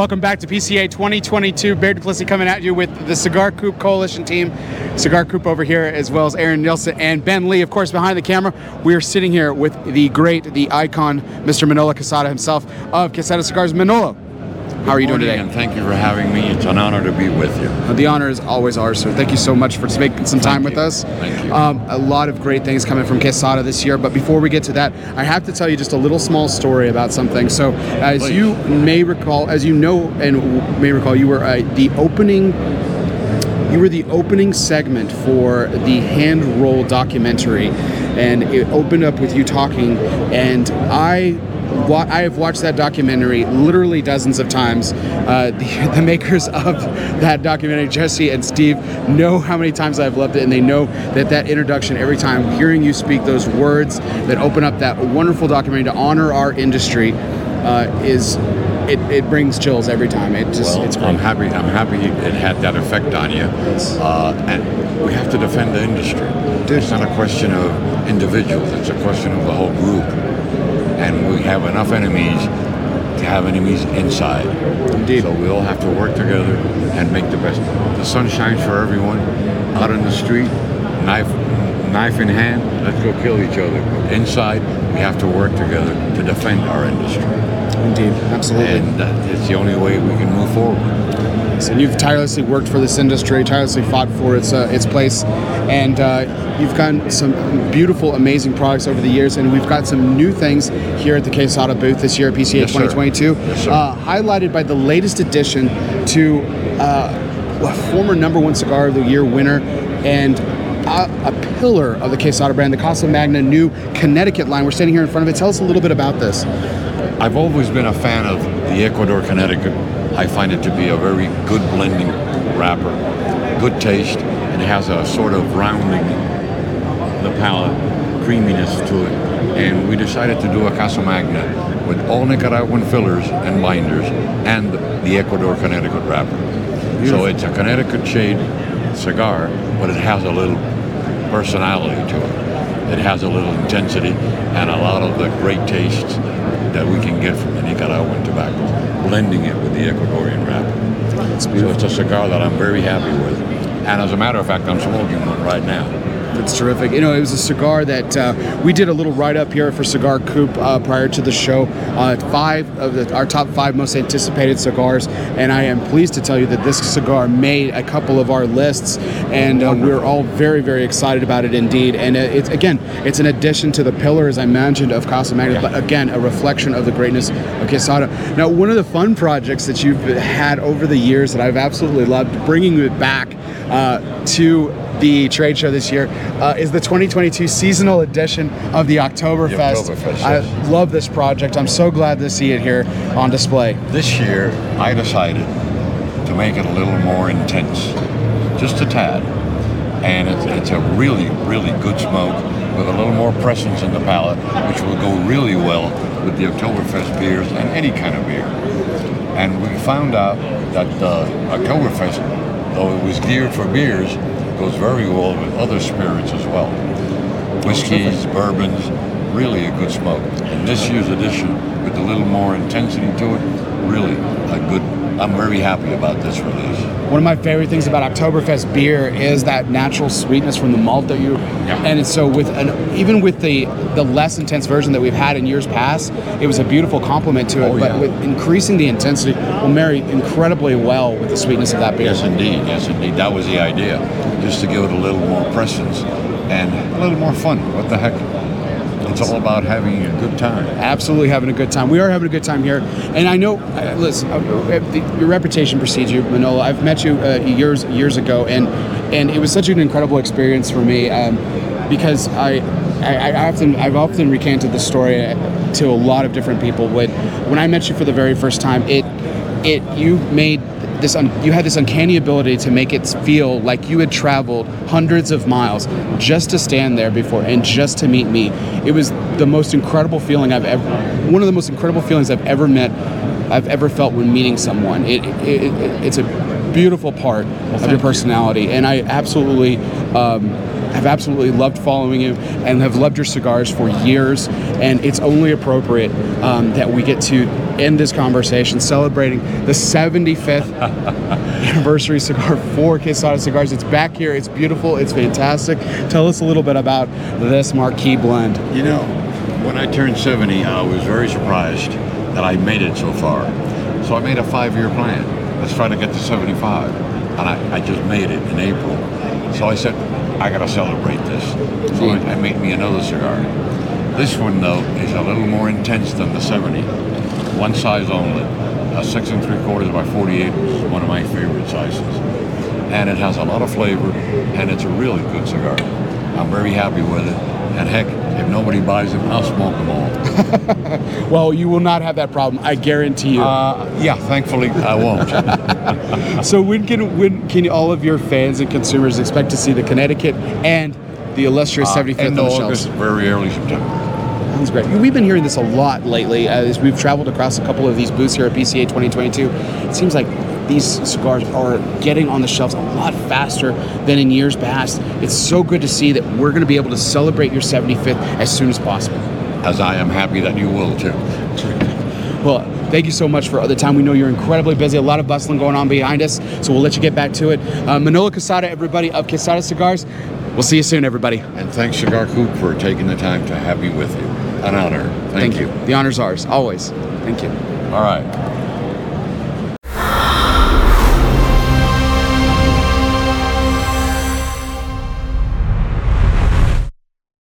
Welcome back to PCA 2022. Bear Duplessis coming at you with the Cigar Coop Coalition team. Cigar Coop over here, as well as Aaron Nielsen and Ben Lee, of course, behind the camera. We are sitting here with the great, the icon, Mr. Manolo Quesada himself of Quesada Cigars. Manolo, how are you doing today? And thank you for having me. It's an honor to be with you. Uh, The honor is always ours, sir. Thank you so much for making some time with us. Thank you. Um, a lot of great things coming from Quesada this year, but before we get to that, I have to tell you just a little small story about something. So, as Please. you may recall, as you know and may recall, you were uh, the opening. You were the opening segment for the hand roll documentary, and it opened up with you talking. And I, wa- I have watched that documentary literally dozens of times. Uh, the, the makers of that documentary, Jesse and Steve, know how many times I've loved it, and they know that that introduction every time, hearing you speak those words that open up that wonderful documentary to honor our industry, uh, is. It, it brings chills every time. It just Well, it's great. I'm happy. I'm happy it had that effect on you. Uh, and we have to defend the industry. It's not a question of individuals. It's a question of the whole group. And we have enough enemies to have enemies inside. Indeed. So we all have to work together and make the best. The sun shines for everyone. Out in the street, knife, knife in hand, let's go kill each other. But inside, we have to work together to defend our industry. Indeed, absolutely. And that it's the only way we can move forward. And you've tirelessly worked for this industry, tirelessly fought for its uh, its place, and uh, you've gotten some beautiful, amazing products over the years. And we've got some new things here at the Quesada booth this year at PCA Yes, sir. 2022, Yes, uh, highlighted by the latest addition to uh, a former number one cigar of the year winner and. A, a pillar of the Quesada brand, the Casa Magna new Connecticut line. We're standing here in front of it. Tell us a little bit about this. I've always been a fan of the Ecuador Connecticut. I find it to be a very good blending wrapper, good taste, and it has a sort of rounding the palate, creaminess to it. And we decided to do a Casa Magna with all Nicaraguan fillers and binders and the Ecuador Connecticut wrapper. So it's a Connecticut shade cigar, but it has a little personality to it. It has a little intensity and a lot of the great tastes that we can get from the Nicaraguan tobacco, blending it with the Ecuadorian wrapper. So it's a cigar that I'm very happy with. And as a matter of fact, I'm smoking one right now. That's terrific. You know, it was a cigar that uh, we did a little write up here for Cigar Coop uh, prior to the show. Uh, five of the, our top five most anticipated cigars, and I am pleased to tell you that this cigar made a couple of our lists, and uh, we're all very, very excited about it indeed. And uh, it's again, it's an addition to the pillar, as I mentioned, of Casa Magna, Yeah. but again, a reflection of the greatness of Quesada. Now, one of the fun projects that you've had over the years that I've absolutely loved, bringing it back uh, to the trade show this year uh, is the 2022 seasonal edition of the Oktoberfest. The Oktoberfest, I yes. love this project. I'm so glad to see it here on display. This year, I decided to make it a little more intense, just a tad. And it's, it's a really, really good smoke with a little more presence in the palate, which will go really well with the Oktoberfest beers and any kind of beer. And we found out that the Oktoberfest, though it was geared for beers, goes very well with other spirits as well. Whiskeys, bourbons, really a good smoke. And this year's edition, with a little more intensity to it, really a good. I'm very happy about this release. One of my favorite things about Oktoberfest beer is that natural sweetness from the malt that you, Yeah. and so with an, even with the the less intense version that we've had in years past, it was a beautiful complement to it. Oh, but yeah. with increasing the intensity, will marry incredibly well with the sweetness of that beer. Yes, indeed. Yes, indeed. That was the idea, just to give it a little more presence and a little more fun. What the heck? It's all about having a good time. absolutely having a good time. We are having a good time here, and I know. Uh, listen, uh, uh, the, your reputation precedes you, Manolo. I've met you uh, years years ago, and and it was such an incredible experience for me um, because I, I I often I've often recanted the story uh, to a lot of different people. When when I met you for the very first time, it it you made this un, you had this uncanny ability to make it feel like you had traveled hundreds of miles just to stand there before and just to meet me. It was the most incredible feeling I've ever one of the most incredible feelings I've ever met I've ever felt when meeting someone. It, it, it it's a beautiful part of your thank you. personality, and I absolutely. Um, have absolutely loved following you and have loved your cigars for years. And it's only appropriate um, that we get to end this conversation celebrating the 75th anniversary cigar for Quesada Cigars. It's back here. It's beautiful. It's fantastic. Tell us a little bit about this marquee blend. You know, when I turned 70, I was very surprised that I made it so far. So I made a five-year plan. Let's try to get to 75. And I, I just made it in April. So I said, I gotta celebrate this. So I, I made me another cigar. This one, though, is a little more intense than the 70. One size only. A six and three quarters by 48 is one of my favorite sizes. And it has a lot of flavor, and it's a really good cigar. I'm very happy with it. And heck, if nobody buys them, I'll smoke them all. Well, you will not have that problem. I guarantee you. Uh, yeah, thankfully I won't. so when can when can all of your fans and consumers expect to see the Connecticut and the illustrious 75th Uh, End on of the August, shelves? very early September. Sounds great. We've been hearing this a lot lately as we've traveled across a couple of these booths here at PCA 2022. It seems like these cigars are getting on the shelves a lot faster than in years past. It's so good to see that we're going to be able to celebrate your 75th as soon as possible. As I am happy that you will too. Well, thank you so much for the time. We know you're incredibly busy, a lot of bustling going on behind us, so we'll let you get back to it. Uh, Manolo Quesada, everybody of Quesada Cigars. We'll see you soon, everybody. And thanks, Cigar Coop, for taking the time to have me with you. An honor. Thank, you. The honor's ours, always. Thank you. All right.